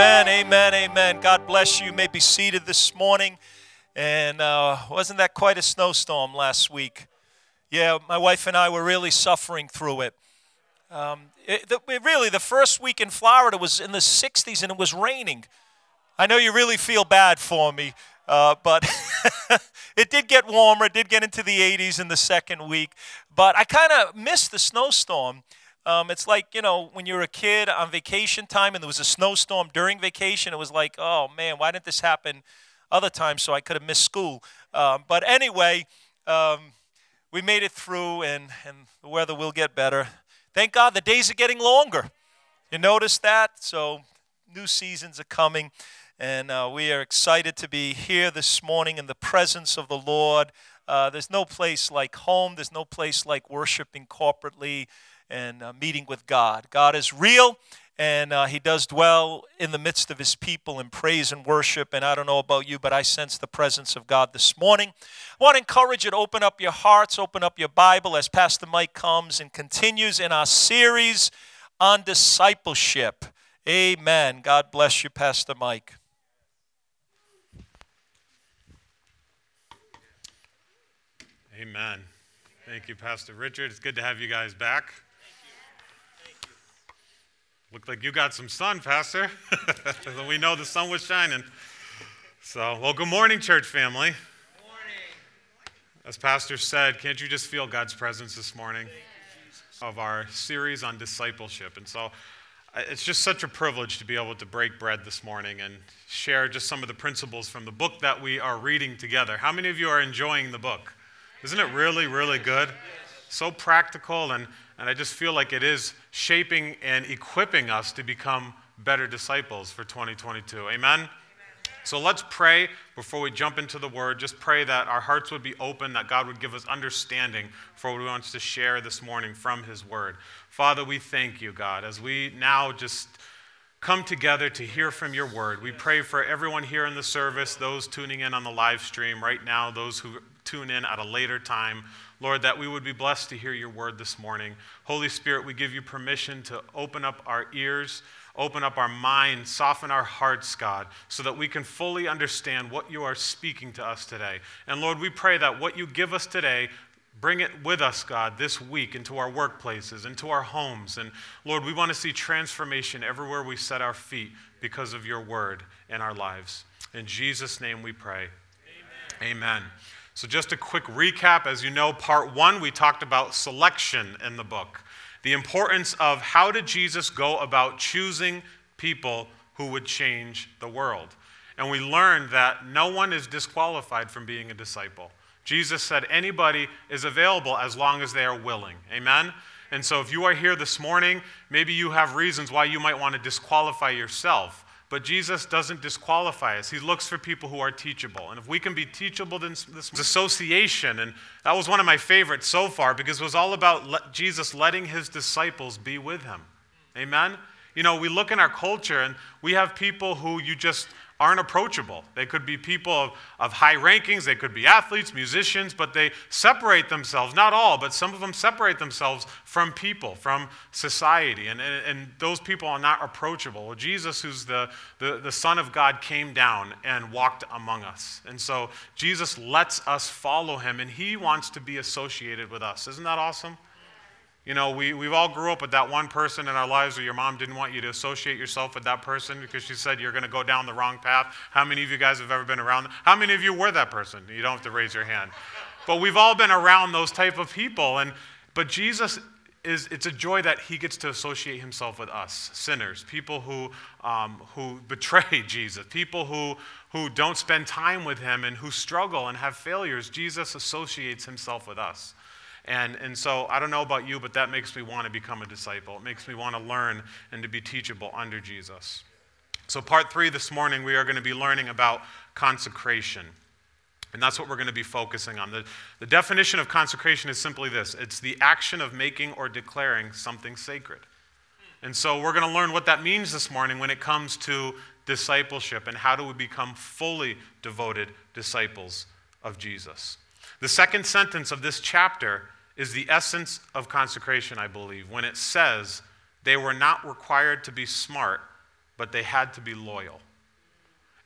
Amen, amen, amen. God bless you. You may be seated this morning. And uh, wasn't that quite a snowstorm last week? Yeah, my wife and I were really suffering through it. Um, it, the, really, the first week in Florida was in the 60s and it was raining. I know you really feel bad for me, uh, but it did get warmer. It did get into the 80s in the second week. But I kind of missed the snowstorm. Um, it's like, you know, when you're a kid on vacation time and there was a snowstorm during vacation, it was like, oh man, why didn't this happen other times so I could have missed school? Um, but anyway, um, we made it through and, and the weather will get better. Thank God the days are getting longer. You notice that? So, new seasons are coming. And uh, we are excited to be here this morning in the presence of the Lord. Uh, there's no place like home, there's no place like worshiping corporately and uh, meeting with God. God is real, and uh, He does dwell in the midst of His people in praise and worship. And I don't know about you, but I sense the presence of God this morning. I want to encourage you to open up your hearts, open up your Bible as Pastor Mike comes and continues in our series on discipleship. Amen. God bless you, Pastor Mike. Amen. Thank you, Pastor Richard. It's good to have you guys back. Looked like you got some sun, Pastor. we know the sun was shining. So, well, good morning, church family. Morning. As Pastor said, can't you just feel God's presence this morning of our series on discipleship? And so, it's just such a privilege to be able to break bread this morning and share just some of the principles from the book that we are reading together. How many of you are enjoying the book? Isn't it really, really good? So practical and and I just feel like it is shaping and equipping us to become better disciples for 2022. Amen? So let's pray before we jump into the word. Just pray that our hearts would be open, that God would give us understanding for what He wants to share this morning from His word. Father, we thank you, God, as we now just come together to hear from your word. We pray for everyone here in the service, those tuning in on the live stream right now, those who tune in at a later time. Lord, that we would be blessed to hear your word this morning. Holy Spirit, we give you permission to open up our ears, open up our minds, soften our hearts, God, so that we can fully understand what you are speaking to us today. And Lord, we pray that what you give us today, bring it with us, God, this week into our workplaces, into our homes. And Lord, we want to see transformation everywhere we set our feet because of your word in our lives. In Jesus' name we pray. Amen. Amen. So, just a quick recap. As you know, part one, we talked about selection in the book. The importance of how did Jesus go about choosing people who would change the world. And we learned that no one is disqualified from being a disciple. Jesus said anybody is available as long as they are willing. Amen? And so, if you are here this morning, maybe you have reasons why you might want to disqualify yourself. But Jesus doesn't disqualify us. He looks for people who are teachable. And if we can be teachable, then this association, and that was one of my favorites so far because it was all about Jesus letting his disciples be with him. Amen? You know, we look in our culture and we have people who you just aren't approachable. They could be people of, of high rankings, they could be athletes, musicians, but they separate themselves, not all, but some of them separate themselves from people, from society, and, and, and those people are not approachable. Well, Jesus, who's the, the, the Son of God, came down and walked among us. And so Jesus lets us follow him, and he wants to be associated with us. Isn't that awesome? You know, we, we've all grew up with that one person in our lives where your mom didn't want you to associate yourself with that person because she said you're going to go down the wrong path. How many of you guys have ever been around? How many of you were that person? You don't have to raise your hand. But we've all been around those type of people. And, but Jesus is, it's a joy that he gets to associate himself with us, sinners, people who, um, who betray Jesus, people who, who don't spend time with him and who struggle and have failures. Jesus associates himself with us. And, and so I don't know about you, but that makes me want to become a disciple. It makes me want to learn and to be teachable under Jesus. So, part three this morning, we are going to be learning about consecration. And that's what we're going to be focusing on. The, the definition of consecration is simply this it's the action of making or declaring something sacred. And so we're going to learn what that means this morning when it comes to discipleship and how do we become fully devoted disciples of Jesus. The second sentence of this chapter is the essence of consecration, I believe, when it says, They were not required to be smart, but they had to be loyal.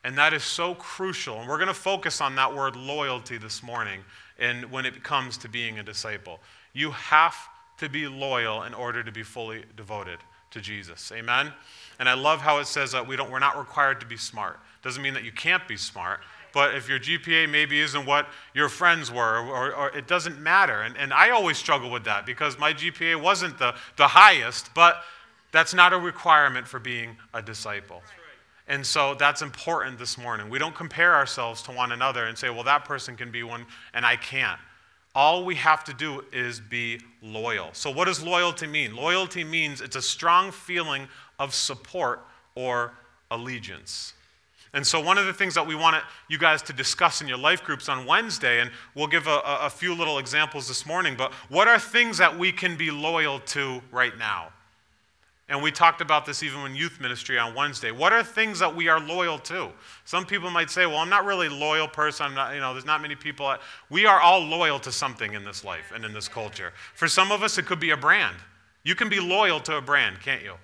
And that is so crucial. And we're going to focus on that word loyalty this morning and when it comes to being a disciple. You have to be loyal in order to be fully devoted to Jesus. Amen. And I love how it says that we don't we're not required to be smart. Doesn't mean that you can't be smart, but if your GPA maybe isn't what your friends were, or, or, it doesn't matter. And, and I always struggle with that because my GPA wasn't the, the highest, but that's not a requirement for being a disciple. And so that's important this morning. We don't compare ourselves to one another and say, well, that person can be one and I can't. All we have to do is be loyal. So, what does loyalty mean? Loyalty means it's a strong feeling of support or allegiance. And so, one of the things that we want you guys to discuss in your life groups on Wednesday, and we'll give a, a few little examples this morning, but what are things that we can be loyal to right now? And we talked about this even in youth ministry on Wednesday. What are things that we are loyal to? Some people might say, well, I'm not really a loyal person. I'm not, you know, there's not many people. We are all loyal to something in this life and in this culture. For some of us, it could be a brand. You can be loyal to a brand, can't you?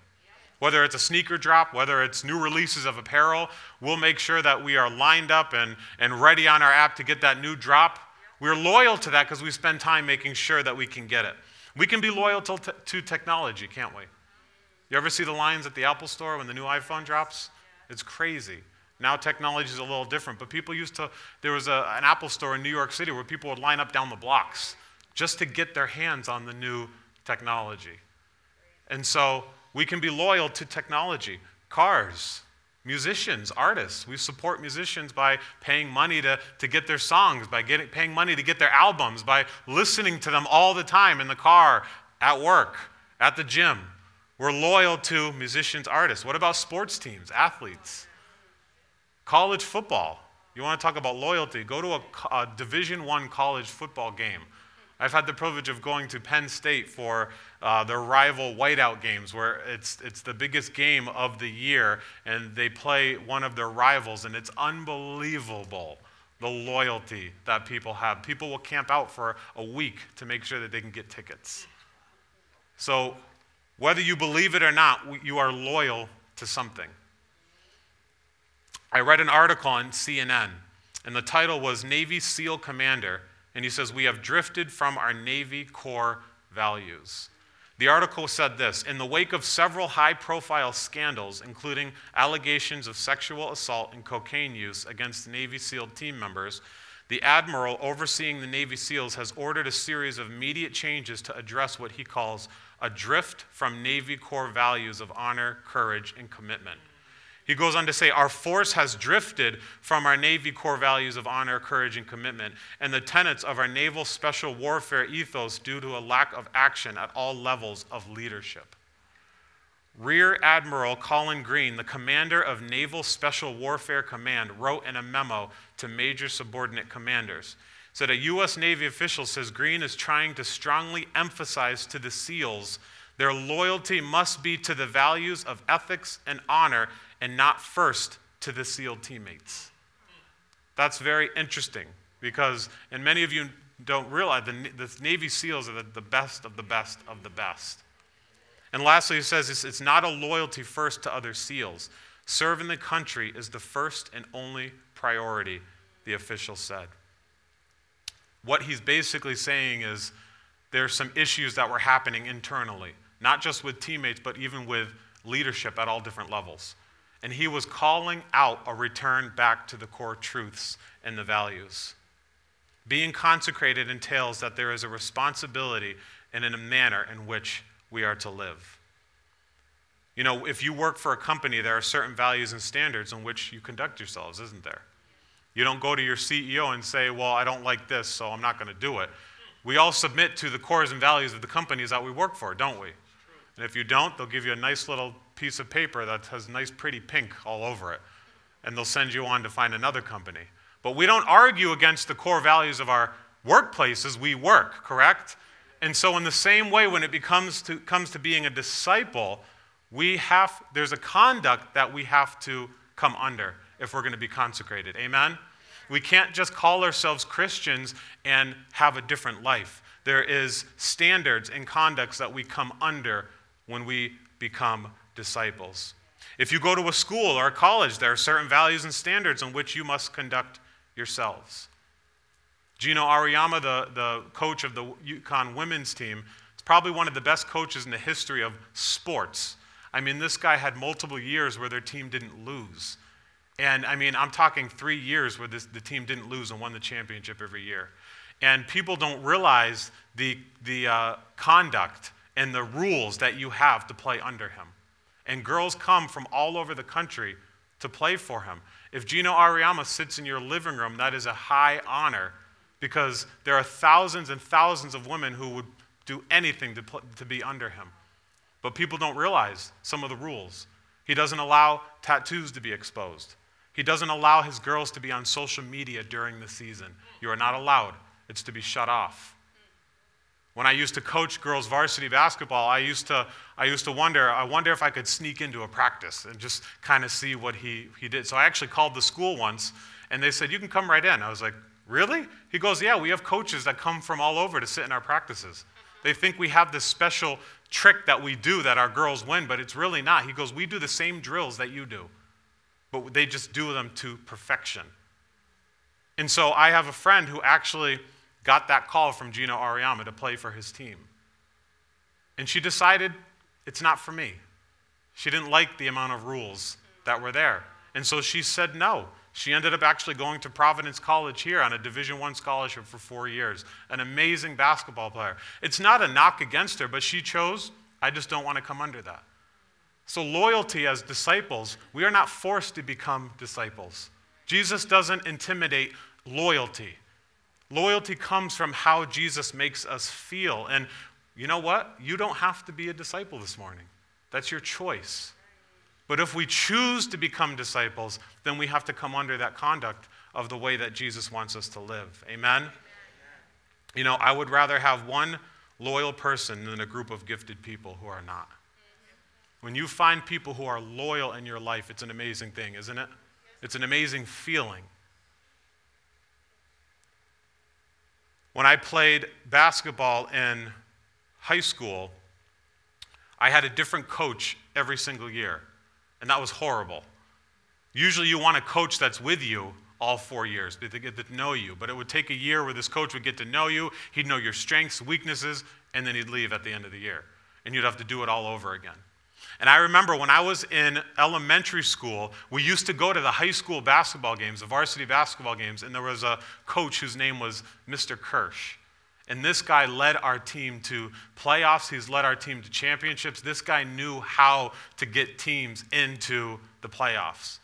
Whether it's a sneaker drop, whether it's new releases of apparel, we'll make sure that we are lined up and, and ready on our app to get that new drop. We're loyal to that because we spend time making sure that we can get it. We can be loyal to, to technology, can't we? You ever see the lines at the Apple store when the new iPhone drops? It's crazy. Now technology is a little different, but people used to, there was a, an Apple store in New York City where people would line up down the blocks just to get their hands on the new technology. And so we can be loyal to technology. Cars, musicians, artists. We support musicians by paying money to, to get their songs, by getting, paying money to get their albums, by listening to them all the time in the car, at work, at the gym. We're loyal to musicians, artists. What about sports teams, athletes? College football. You want to talk about loyalty? Go to a, a Division One college football game. I've had the privilege of going to Penn State for uh, their rival whiteout games, where it's, it's the biggest game of the year, and they play one of their rivals, and it's unbelievable the loyalty that people have. People will camp out for a week to make sure that they can get tickets. So whether you believe it or not, you are loyal to something. I read an article on CNN, and the title was Navy SEAL Commander, and he says, We have drifted from our Navy core values. The article said this In the wake of several high profile scandals, including allegations of sexual assault and cocaine use against Navy SEAL team members, the admiral overseeing the Navy SEALs has ordered a series of immediate changes to address what he calls a drift from Navy core values of honor, courage, and commitment. He goes on to say, Our force has drifted from our Navy core values of honor, courage, and commitment, and the tenets of our naval special warfare ethos due to a lack of action at all levels of leadership. Rear Admiral Collin Green, the commander of Naval Special Warfare Command, wrote in a memo to major subordinate commanders that a U.S. Navy official says Green is trying to strongly emphasize to the SEALs their loyalty must be to the values of ethics and honor and not first to the SEAL teammates. That's very interesting because, and many of you don't realize, the, the Navy SEALs are the, the, best of the best of the best. And lastly, he says it's, it's not a loyalty first to other SEALs. Serving the country is the first and only priority, the official said. What he's basically saying is there's some issues that were happening internally, not just with teammates, but even with leadership at all different levels. And he was calling out a return back to the core truths and the values. Being consecrated entails that there is a responsibility and in a manner in which we are to live. You know, if you work for a company, there are certain values and standards in which you conduct yourselves, isn't there? You don't go to your CEO and say, Well, I don't like this, so I'm not going to do it. We all submit to the cores and values of the companies that we work for, don't we? And if you don't, they'll give you a nice little piece of paper that has nice, pretty pink all over it. And they'll send you on to find another company. But we don't argue against the core values of our workplaces, we work, correct? And so, in the same way, when it becomes to, comes to being a disciple, we have, there's a conduct that we have to come under if we're going to be consecrated. Amen? We can't just call ourselves Christians and have a different life. There is standards and conducts that we come under when we become disciples. If you go to a school or a college, there are certain values and standards on which you must conduct yourselves. Geno Auriemma, the, the coach of the UConn women's team, is probably one of the best coaches in the history of sports. I mean, this guy had multiple years where their team didn't lose. And I mean, I'm talking three years where this, the team didn't lose and won the championship every year. And people don't realize the, the uh, conduct and the rules that you have to play under him. And girls come from all over the country to play for him. If Geno Auriemma sits in your living room, that is a high honor because there are thousands and thousands of women who would do anything to, pl- to be under him. But people don't realize some of the rules. He doesn't allow tattoos to be exposed. He doesn't allow his girls to be on social media during the season. You are not allowed, it's to be shut off. When I used to coach girls varsity basketball, I used to, I used to wonder, I wonder if I could sneak into a practice and just kind of see what he, he did. So I actually called the school once, and they said, You can come right in. I was like, Really? He goes, Yeah, we have coaches that come from all over to sit in our practices. They think we have this special trick that we do that our girls win, but it's really not. He goes, We do the same drills that you do, but they just do them to perfection. And so I have a friend who actually got that call from Geno Auriemma to play for his team. And she decided it's not for me. She didn't like the amount of rules that were there. And so she said no. She ended up actually going to Providence College here on a Division One scholarship for four years. An amazing basketball player. It's not a knock against her, but she chose, I just don't want to come under that. So, loyalty as disciples, we are not forced to become disciples. Jesus doesn't intimidate loyalty. Loyalty comes from how Jesus makes us feel. And you know what? You don't have to be a disciple this morning, that's your choice. But if we choose to become disciples, then we have to come under that conduct of the way that Jesus wants us to live. Amen? You know, I would rather have one loyal person than a group of gifted people who are not. When you find people who are loyal in your life, it's an amazing thing, isn't it? It's an amazing feeling. When I played basketball in high school, I had a different coach every single year, and that was horrible. Usually, you want a coach that's with you all four years, they get to know you. But it would take a year where this coach would get to know you, he'd know your strengths, weaknesses, and then he'd leave at the end of the year. And you'd have to do it all over again. And I remember when I was in elementary school, we used to go to the high school basketball games, the varsity basketball games, and there was a coach whose name was Mr. Kirsch. And this guy led our team to playoffs. He's led our team to championships. This guy knew how to get teams into the playoffs.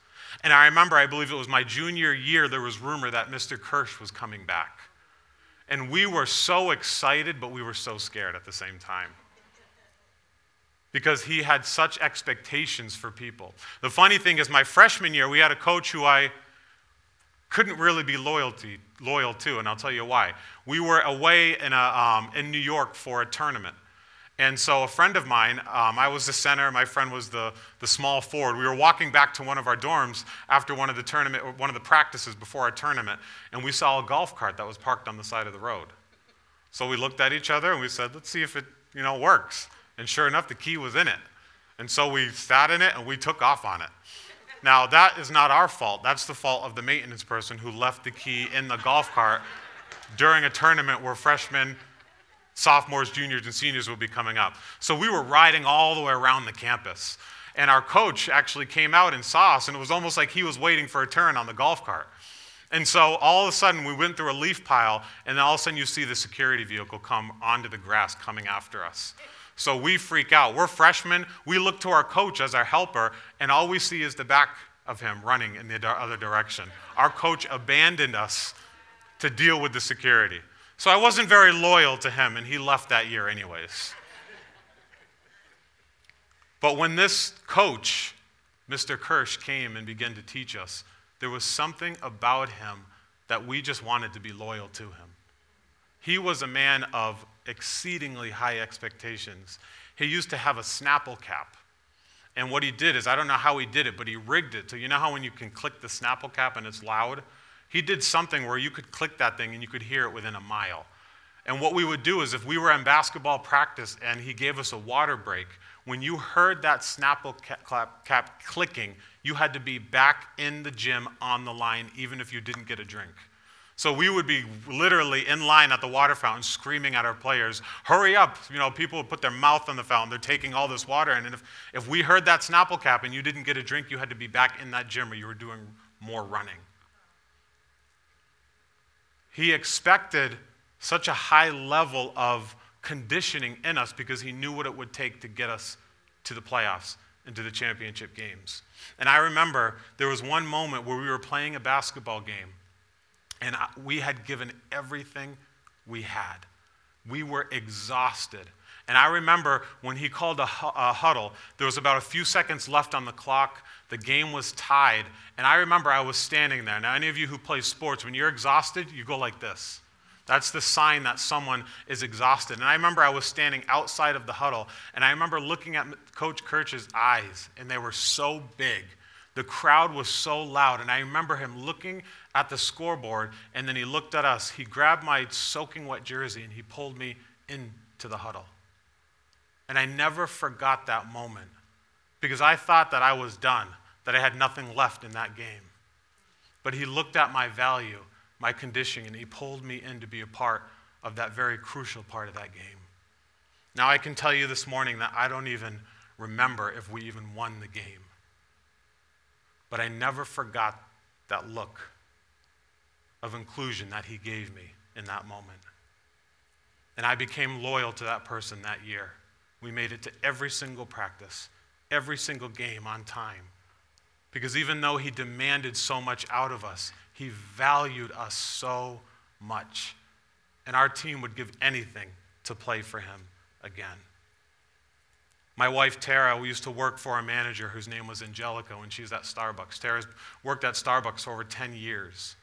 And I remember, I believe it was my junior year, there was rumor that Mr. Kirsch was coming back. And we were so excited, but we were so scared at the same time because he had such expectations for people. The funny thing is, my freshman year, we had a coach who I couldn't really be loyalty, loyal to, and I'll tell you why. We were away in, a, um, in New York for a tournament. And so a friend of mine, um, I was the center, my friend was the, the small forward. We were walking back to one of our dorms after one of the tournament, one of the practices before our tournament, and we saw a golf cart that was parked on the side of the road. So we looked at each other and we said, let's see if it, you know, works. And sure enough, the key was in it. And so we sat in it and we took off on it. Now, that is not our fault. That's the fault of the maintenance person who left the key in the golf cart during a tournament where freshmen, sophomores, juniors, and seniors will be coming up. So we were riding all the way around the campus. And our coach actually came out and saw us, and it was almost like he was waiting for a turn on the golf cart. And so all of a sudden, we went through a leaf pile, and then all of a sudden, you see the security vehicle come onto the grass coming after us. So we freak out. We're freshmen. We look to our coach as our helper, and all we see is the back of him running in the other direction. Our coach abandoned us to deal with the security. So I wasn't very loyal to him, and he left that year, anyways. But when this coach, Mr. Kirsch, came and began to teach us, there was something about him that we just wanted to be loyal to him. He was a man of exceedingly high expectations. He used to have a Snapple cap. And what he did is, I don't know how he did it, but he rigged it. So, you know how when you can click the Snapple cap and it's loud? He did something where you could click that thing and you could hear it within a mile. And what we would do is if we were in basketball practice and he gave us a water break, when you heard that Snapple cap, cap clicking, you had to be back in the gym on the line, even if you didn't get a drink. So we would be literally in line at the water fountain screaming at our players, hurry up. You know, people would put their mouth on the fountain. They're taking all this water. And if, if we heard that Snapple cap and you didn't get a drink, you had to be back in that gym or you were doing more running. He expected such a high level of conditioning in us because he knew what it would take to get us to the playoffs and to the championship games. And I remember there was one moment where we were playing a basketball game and we had given everything we had. We were exhausted. And I remember when he called a, a, huddle, there was about a few seconds left on the clock. The game was tied. And I remember I was standing there. Now, any of you who play sports, when you're exhausted, you go like this. That's the sign that someone is exhausted. And I remember I was standing outside of the huddle, and I remember looking at Coach Kirsch's eyes, and they were so big. The crowd was so loud, and I remember him looking at the scoreboard, and then he looked at us. He grabbed my soaking wet jersey and he pulled me into the huddle. And I never forgot that moment because I thought that I was done, that I had nothing left in that game. But he looked at my value, my conditioning, and he pulled me in to be a part of that very crucial part of that game. Now, I can tell you this morning that I don't even remember if we even won the game. But I never forgot that look of inclusion that he gave me in that moment. And I became loyal to that person that year. We made it to every single practice, every single game on time. Because even though he demanded so much out of us, he valued us so much. And our team would give anything to play for him again. My wife Tara, we used to work for a manager whose name was Angelica when she was at Starbucks. Tara's worked at Starbucks for over 10 years.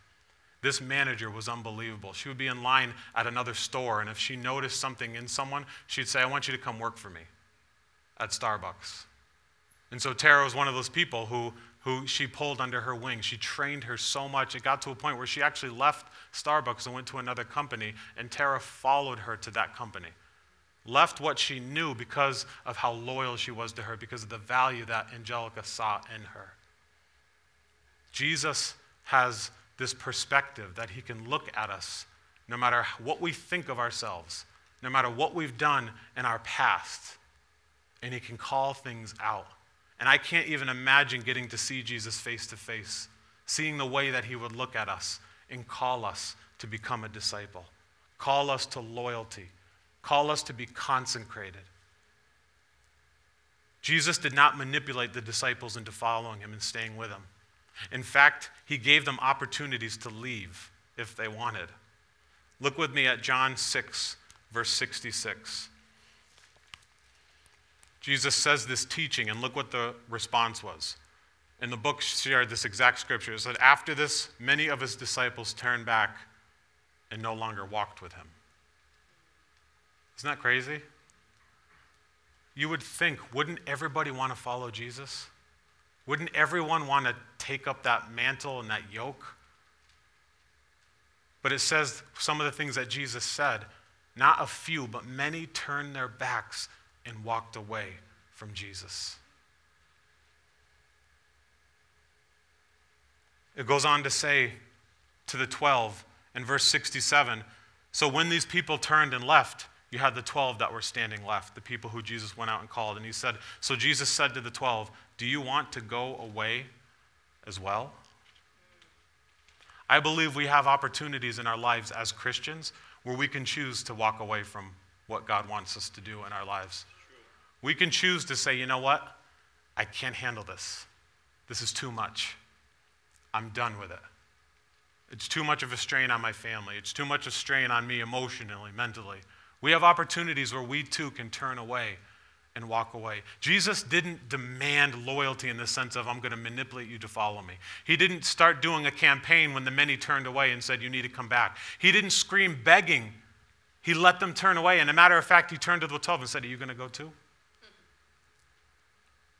This manager was unbelievable. She would be in line at another store, and if she noticed something in someone, she'd say, I want you to come work for me at Starbucks. And so Tara was one of those people who, who she pulled under her wing. She trained her so much. It got to a point where she actually left Starbucks and went to another company, and Tara followed her to that company. Left what she knew because of how loyal she was to her, because of the value that Angelica saw in her. Jesus has this perspective that He can look at us no matter what we think of ourselves, no matter what we've done in our past, and He can call things out. And I can't even imagine getting to see Jesus face to face, seeing the way that He would look at us and call us to become a disciple, call us to loyalty, call us to be consecrated. Jesus did not manipulate the disciples into following him and staying with him. In fact, he gave them opportunities to leave if they wanted. Look with me at John 6, verse 66. Jesus says this teaching, and look what the response was. In the book shared this exact scripture. It said, After this, many of his disciples turned back and no longer walked with him. Isn't that crazy? You would think, wouldn't everybody want to follow Jesus? Wouldn't everyone want to take up that mantle and that yoke? But it says some of the things that Jesus said. Not a few, but many turned their backs and walked away from Jesus. It goes on to say to the 12 in verse 67 So when these people turned and left, you had the 12 that were standing left, the people who Jesus went out and called. And he said, So Jesus said to the 12, Do you want to go away as well? I believe we have opportunities in our lives as Christians where we can choose to walk away from what God wants us to do in our lives. We can choose to say, you know what? I can't handle this. This is too much. I'm done with it. It's too much of a strain on my family. It's too much of a strain on me emotionally, mentally. We have opportunities where we too can turn away and walk away. Jesus didn't demand loyalty in the sense of, I'm going to manipulate you to follow me. He didn't start doing a campaign when the many turned away and said, You need to come back. He didn't scream begging. He let them turn away. And a matter of fact, he turned to the 12 and said, Are you going to go too?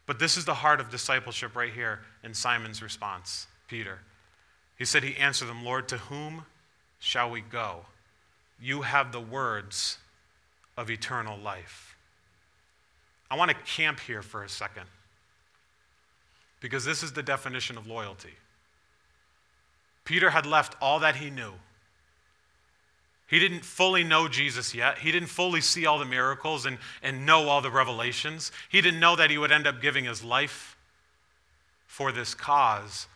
But this is the heart of discipleship right here in Simon's response, Peter. He said, He answered them, Lord, to whom shall we go? You have the words of eternal life. I want to camp here for a second because this is the definition of loyalty. Peter had left all that he knew. He didn't fully know Jesus yet. He didn't fully see all the miracles and, and know all the revelations. He didn't know that he would end up giving his life for this cause.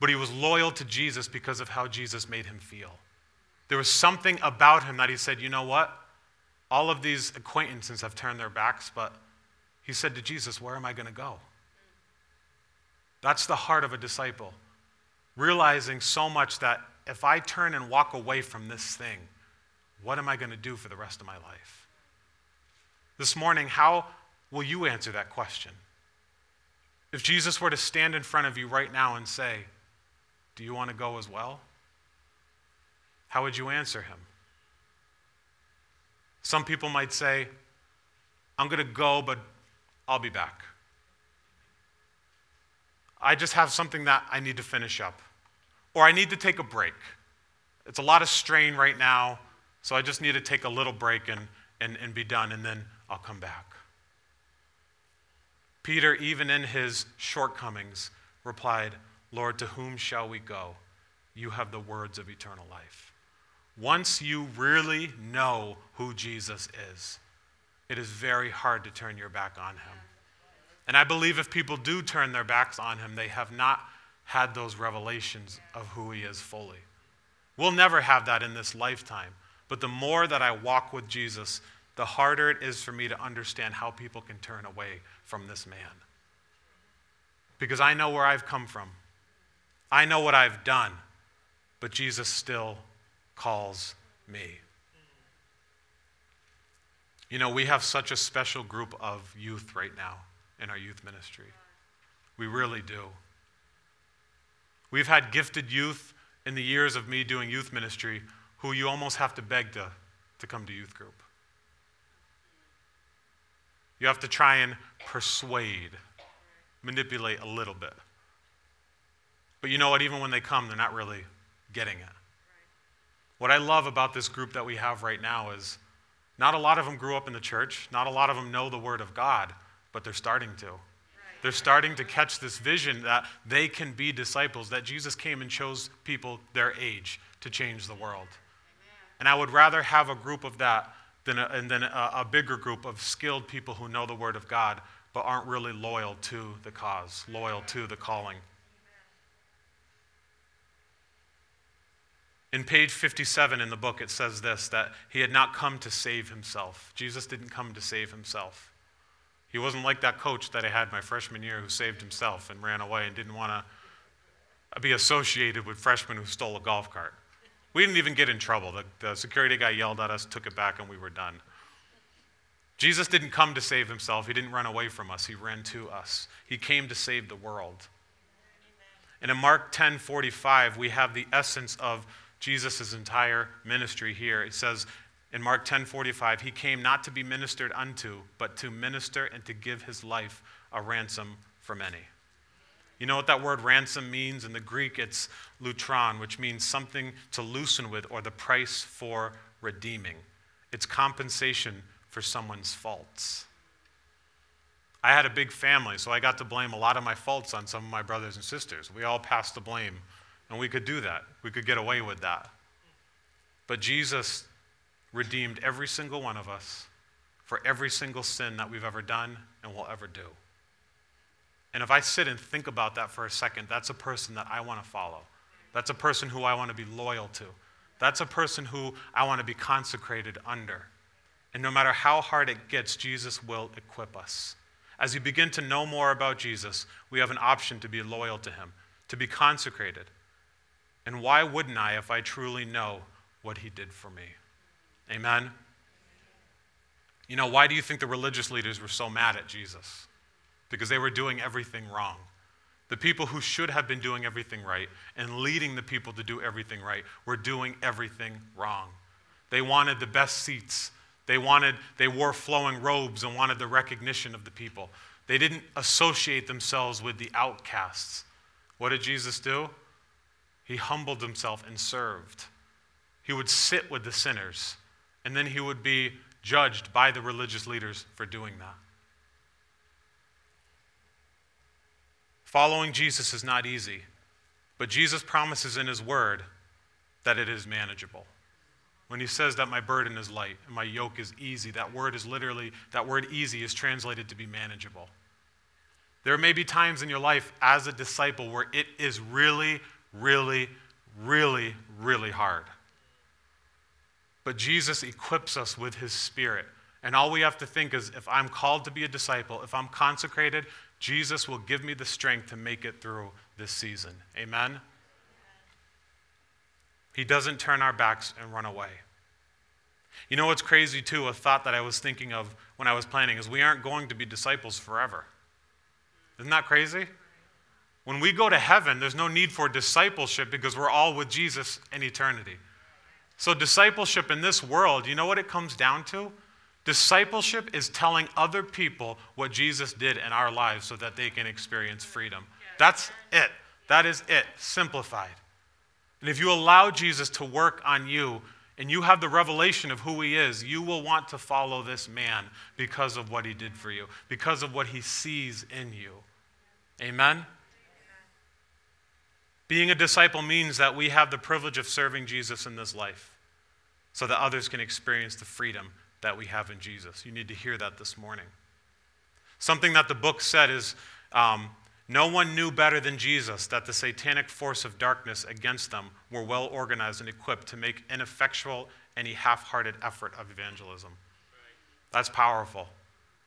But he was loyal to Jesus because of how Jesus made him feel. There was something about him that he said, you know what? All of these acquaintances have turned their backs, but he said to Jesus, Where am I going to go? That's the heart of a disciple. Realizing so much that if I turn and walk away from this thing, what am I going to do for the rest of my life? This morning, how will you answer that question? If Jesus were to stand in front of you right now and say, Do you want to go as well? How would you answer him? Some people might say, I'm going to go, but I'll be back. I just have something that I need to finish up. Or I need to take a break. It's a lot of strain right now, so I just need to take a little break and, and, and be done, and then I'll come back. Peter, even in his shortcomings, replied, Lord, to whom shall we go? You have the words of eternal life. Once you really know who Jesus is, it is very hard to turn your back on him. And I believe if people do turn their backs on him, they have not had those revelations of who he is fully. We'll never have that in this lifetime. But the more that I walk with Jesus, the harder it is for me to understand how people can turn away from this man. Because I know where I've come from, I know what I've done, but Jesus still calls me. You know, we have such a special group of youth right now in our youth ministry. We really do. We've had gifted youth in the years of me doing youth ministry who you almost have to beg to, to come to youth group. You have to try and persuade, manipulate a little bit. But you know what? Even when they come, they're not really getting it. What I love about this group that we have right now is not a lot of them grew up in the church, not a lot of them know the Word of God, but they're starting to. They're starting to catch this vision that they can be disciples, that Jesus came and chose people their age to change the world. And I would rather have a group of that than a, and then a, a bigger group of skilled people who know the Word of God but aren't really loyal to the cause, loyal to the calling. In page 57 in the book, it says this that he had not come to save himself. Jesus didn't come to save himself. He wasn't like that coach that I had my freshman year who saved himself and ran away and didn't want to be associated with freshmen who stole a golf cart. We didn't even get in trouble. The, the security guy yelled at us, took it back, and we were done. Jesus didn't come to save himself. He didn't run away from us. He ran to us. He came to save the world. And in Mark 10 45, we have the essence of Jesus' entire ministry here. It says in Mark 10 45, he came not to be ministered unto, but to minister and to give his life a ransom for many. You know what that word ransom means? In the Greek, it's lutron, which means something to loosen with or the price for redeeming. It's compensation for someone's faults. I had a big family, so I got to blame a lot of my faults on some of my brothers and sisters. We all passed the blame and we could do that. We could get away with that. But Jesus redeemed every single one of us for every single sin that we've ever done and will ever do. And if I sit and think about that for a second, that's a person that I want to follow. That's a person who I want to be loyal to. That's a person who I want to be consecrated under. And no matter how hard it gets, Jesus will equip us. As we begin to know more about Jesus, we have an option to be loyal to him, to be consecrated, and why wouldn't I if I truly know what he did for me? Amen? You know, why do you think the religious leaders were so mad at Jesus? Because they were doing everything wrong. The people who should have been doing everything right and leading the people to do everything right were doing everything wrong. They wanted the best seats. They wanted they wore flowing robes and wanted the recognition of the people. They didn't associate themselves with the outcasts. What did Jesus do? He humbled himself and served. He would sit with the sinners, and then he would be judged by the religious leaders for doing that. Following Jesus is not easy, but Jesus promises in his word that it is manageable. When he says that my burden is light and my yoke is easy, that word is literally, that word easy is translated to be manageable. There may be times in your life as a disciple where it is really, really, really, really hard. But Jesus equips us with his spirit. And all we have to think is if I'm called to be a disciple, if I'm consecrated, Jesus will give me the strength to make it through this season. Amen? He doesn't turn our backs and run away. You know what's crazy, too? A thought that I was thinking of when I was planning is we aren't going to be disciples forever. Isn't that crazy? When we go to heaven, there's no need for discipleship because we're all with Jesus in eternity. So, discipleship in this world, you know what it comes down to? Discipleship is telling other people what Jesus did in our lives so that they can experience freedom. That's it. That is it, simplified. And if you allow Jesus to work on you and you have the revelation of who he is, you will want to follow this man because of what he did for you, because of what he sees in you. Amen? Being a disciple means that we have the privilege of serving Jesus in this life so that others can experience the freedom that we have in Jesus. You need to hear that this morning. Something that the book said is um, no one knew better than Jesus that the satanic force of darkness against them were well organized and equipped to make ineffectual any half hearted effort of evangelism. That's powerful.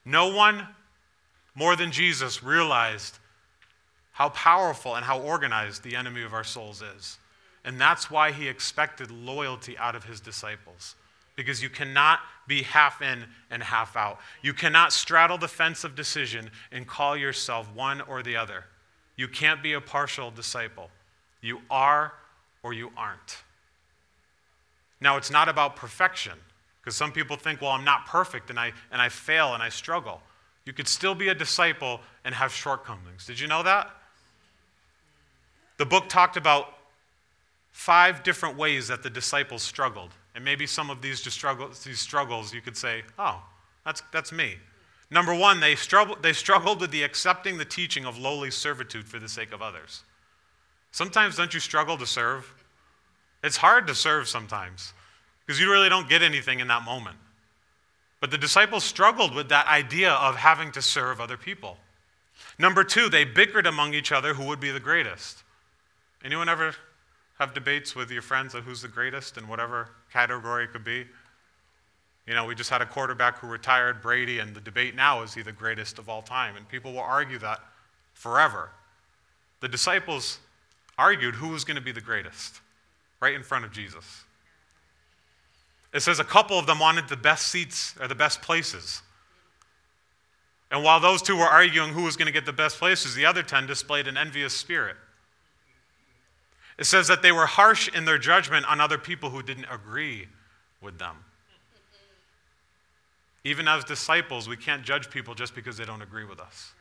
No one more than Jesus realized how powerful and how organized the enemy of our souls is. And that's why he expected loyalty out of his disciples. Because you cannot be half in and half out. You cannot straddle the fence of decision and call yourself one or the other. You can't be a partial disciple. You are or you aren't. Now, it's not about perfection, because some people think, well, I'm not perfect and I, and I fail and I struggle. You could still be a disciple and have shortcomings. Did you know that? The book talked about five different ways that the disciples struggled. And maybe some of these, struggles, these struggles you could say, oh, that's, that's me. Number one, they struggled, they struggled with the accepting the teaching of lowly servitude for the sake of others. Sometimes don't you struggle to serve? It's hard to serve sometimes because you really don't get anything in that moment. But the disciples struggled with that idea of having to serve other people. Number two, they bickered among each other who would be the greatest. Anyone ever have debates with your friends on who's the greatest in whatever category it could be? You know, we just had a quarterback who retired, Brady, and the debate now is he the greatest of all time? And people will argue that forever. The disciples argued who was going to be the greatest right in front of Jesus. It says a couple of them wanted the best seats or the best places. And while those two were arguing who was going to get the best places, the other 10 displayed an envious spirit. It says that they were harsh in their judgment on other people who didn't agree with them. Even as disciples, we can't judge people just because they don't agree with us.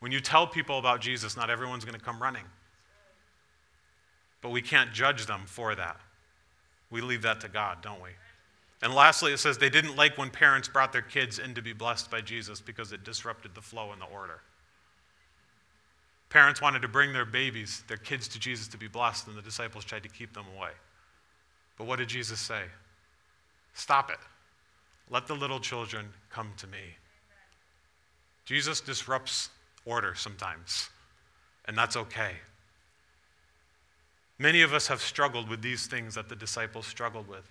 When you tell people about Jesus, not everyone's going to come running. But we can't judge them for that. We leave that to God, don't we? And lastly, it says they didn't like when parents brought their kids in to be blessed by Jesus because it disrupted the flow and the order. Parents wanted to bring their babies, their kids to Jesus to be blessed, and the disciples tried to keep them away. But what did Jesus say? Stop it. Let the little children come to me. Jesus disrupts order sometimes, and that's okay. Many of us have struggled with these things that the disciples struggled with.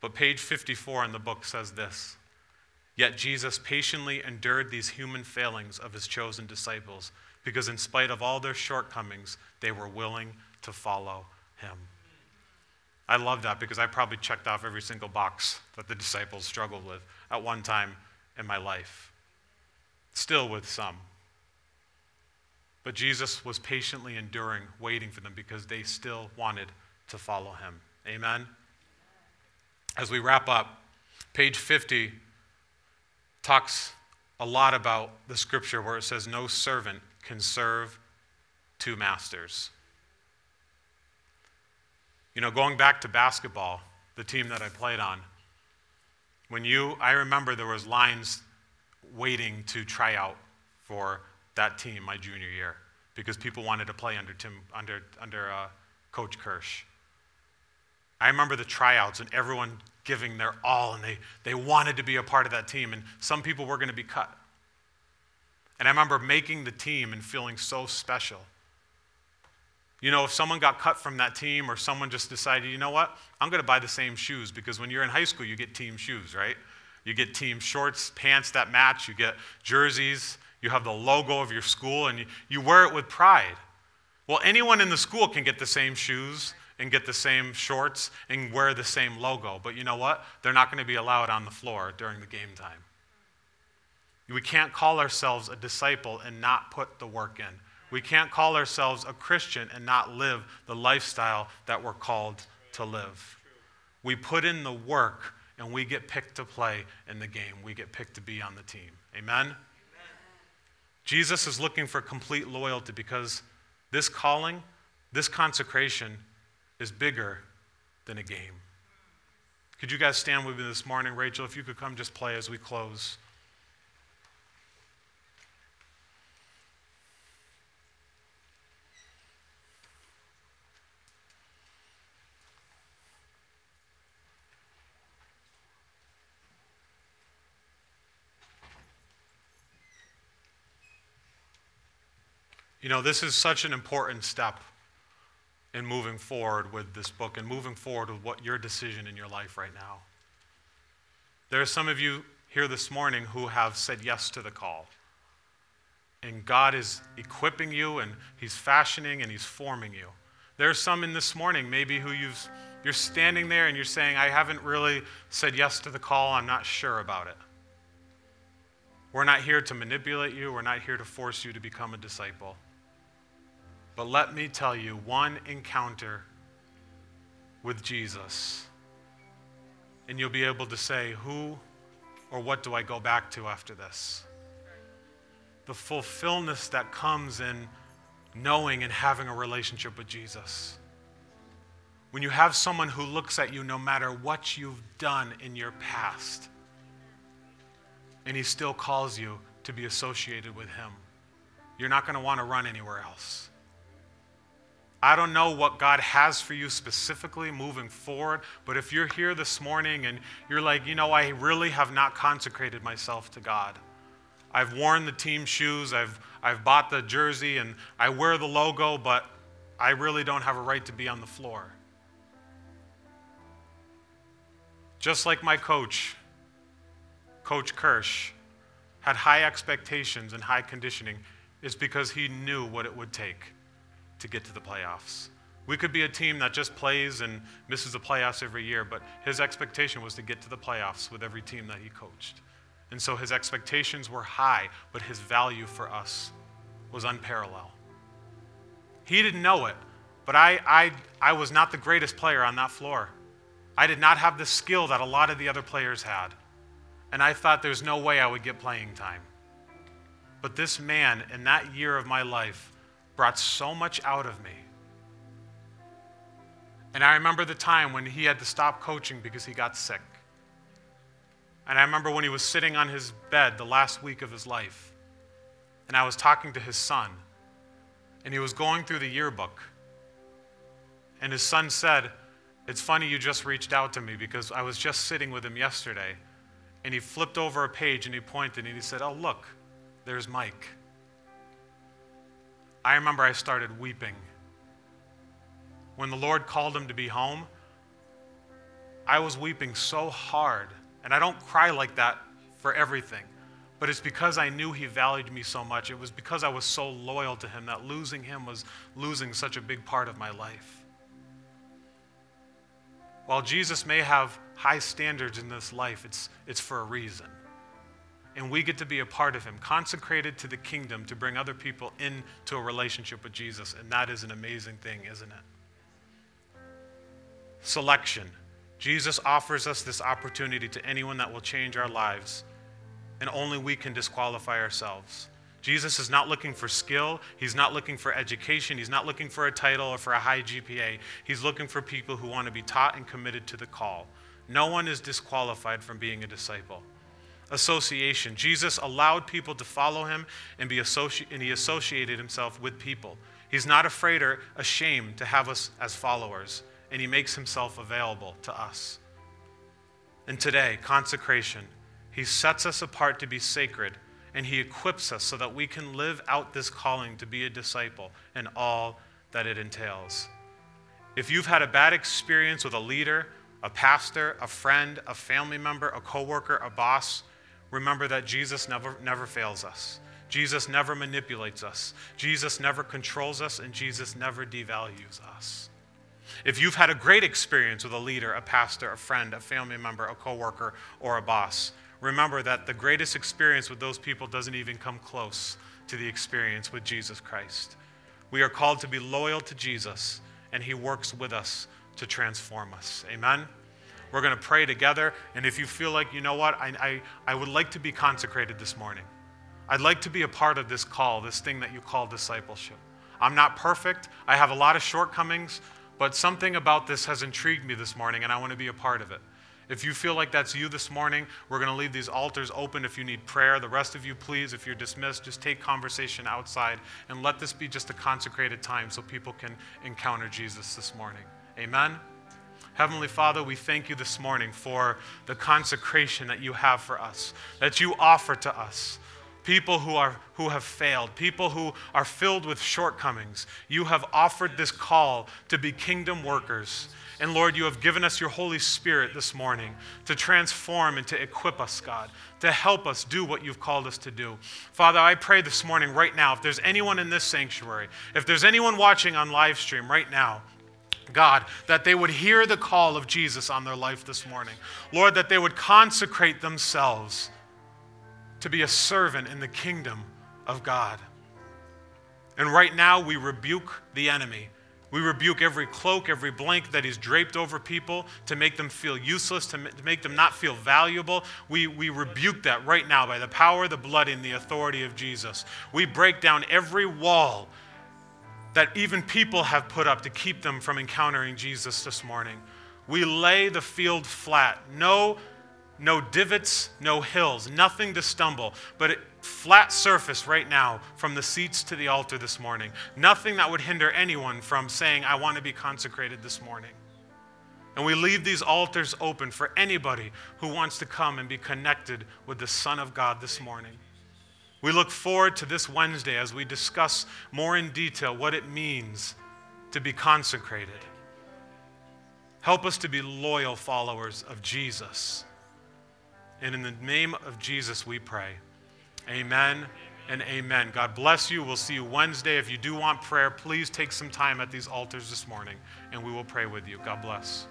But page 54 in the book says this Yet Jesus patiently endured these human failings of his chosen disciples because, in spite of all their shortcomings, they were willing to follow him. I love that because I probably checked off every single box that the disciples struggled with at one time in my life. Still with some. But Jesus was patiently enduring, waiting for them because they still wanted to follow him. Amen? As we wrap up, page 50 talks a lot about the scripture where it says, No servant can serve two masters. You know, going back to basketball, the team that I played on. When you, I remember there was lines waiting to try out for that team my junior year because people wanted to play under Tim, under, under uh, Coach Kirsch. I remember the tryouts and everyone giving their all, and they, they wanted to be a part of that team, and some people were going to be cut. And I remember making the team and feeling so special. You know, if someone got cut from that team or someone just decided, you know what, I'm going to buy the same shoes because when you're in high school, you get team shoes, right? You get team shorts, pants that match, you get jerseys, you have the logo of your school, and you, wear it with pride. Well, anyone in the school can get the same shoes and get the same shorts and wear the same logo, but you know what? They're not going to be allowed on the floor during the game time. We can't call ourselves a disciple and not put the work in. We can't call ourselves a Christian and not live the lifestyle that we're called to live. We put in the work and we get picked to play in the game. We get picked to be on the team. Amen? Amen? Jesus is looking for complete loyalty because this calling, this consecration is bigger than a game. Could you guys stand with me this morning? Rachel, if you could come just play as we close. You know, this is such an important step in moving forward with this book and moving forward with what your decision in your life right now. There are some of you here this morning who have said yes to the call. And God is equipping you and He's fashioning and He's forming you. There are some in this morning, maybe who you've, you're standing there and you're saying, I haven't really said yes to the call, I'm not sure about it. We're not here to manipulate you, we're not here to force you to become a disciple. But let me tell you one encounter with Jesus, and you'll be able to say, Who or what do I go back to after this? The fulfillment that comes in knowing and having a relationship with Jesus. When you have someone who looks at you no matter what you've done in your past, and he still calls you to be associated with him, you're not going to want to run anywhere else. I don't know what God has for you specifically moving forward, but if you're here this morning and you're like, you know, I really have not consecrated myself to God. I've worn the team shoes, I've, I've bought the jersey, and I wear the logo, but I really don't have a right to be on the floor. Just like my coach, Coach Kirsch, had high expectations and high conditioning, is because he knew what it would take to get to the playoffs. We could be a team that just plays and misses the playoffs every year, but his expectation was to get to the playoffs with every team that he coached. And so his expectations were high, but his value for us was unparalleled. He didn't know it, but I, I, I was not the greatest player on that floor. I did not have the skill that a lot of the other players had. And I thought there's no way I would get playing time. But this man, in that year of my life, brought so much out of me. And I remember the time when he had to stop coaching because he got sick. And I remember when he was sitting on his bed the last week of his life. And I was talking to his son. And he was going through the yearbook. And his son said, It's funny you just reached out to me because I was just sitting with him yesterday. And he flipped over a page and he pointed and he said, Oh, look, there's Mike. I remember I started weeping. When the Lord called him to be home, I was weeping so hard. And I don't cry like that for everything, but it's because I knew he valued me so much. It was because I was so loyal to him that losing him was losing such a big part of my life. While Jesus may have high standards in this life, it's, it's for a reason and we get to be a part of him, consecrated to the kingdom to bring other people into a relationship with Jesus. And that is an amazing thing, isn't it? Selection. Jesus offers us this opportunity to anyone that will change our lives, and only we can disqualify ourselves. Jesus is not looking for skill. He's not looking for education. He's not looking for a title or for a high GPA. He's looking for people who want to be taught and committed to the call. No one is disqualified from being a disciple. Association. Jesus allowed people to follow him and, be associ- and he associated himself with people. He's not afraid or ashamed to have us as followers, and he makes himself available to us. And today, consecration. He sets us apart to be sacred and He equips us so that we can live out this calling to be a disciple and all that it entails. If you've had a bad experience with a leader, a pastor, a friend, a family member, a coworker, a boss, remember that Jesus never, never fails us. Jesus never manipulates us. Jesus never controls us, and Jesus never devalues us. If you've had a great experience with a leader, a pastor, a friend, a family member, a coworker, or a boss, remember that the greatest experience with those people doesn't even come close to the experience with Jesus Christ. We are called to be loyal to Jesus, and He works with us to transform us. Amen? We're going to pray together, and if you feel like, you know what, I, I, I would like to be consecrated this morning. I'd like to be a part of this call, this thing that you call discipleship. I'm not perfect, I have a lot of shortcomings, but something about this has intrigued me this morning, and I want to be a part of it. If you feel like that's you this morning, we're going to leave these altars open if you need prayer. The rest of you, please, if you're dismissed, just take conversation outside and let this be just a consecrated time so people can encounter Jesus this morning. Amen. Heavenly Father, we thank you this morning for the consecration that you have for us, that you offer to us. People who, are, who have failed, people who are filled with shortcomings. You have offered this call to be kingdom workers. And Lord, you have given us your Holy Spirit this morning to transform and to equip us, God, to help us do what you've called us to do. Father, I pray this morning, right now, if there's anyone in this sanctuary, if there's anyone watching on live stream right now, God, that they would hear the call of Jesus on their life this morning. Lord, that they would consecrate themselves to be a servant in the kingdom of God. And right now, we rebuke the enemy. We rebuke every cloak, every blanket that he's draped over people to make them feel useless, to make them not feel valuable. We, we rebuke that right now by the power, the blood, and the authority of Jesus. We break down every wall that even people have put up to keep them from encountering Jesus this morning. We lay the field flat. No no divots, no hills, nothing to stumble, but a flat surface right now from the seats to the altar this morning. Nothing that would hinder anyone from saying, I want to be consecrated this morning. And we leave these altars open for anybody who wants to come and be connected with the Son of God this morning. We look forward to this Wednesday as we discuss more in detail what it means to be consecrated. Help us to be loyal followers of Jesus. And in the name of Jesus, we pray. Amen and amen. God bless you. We'll see you Wednesday. If you do want prayer, please take some time at these altars this morning, and we will pray with you. God bless.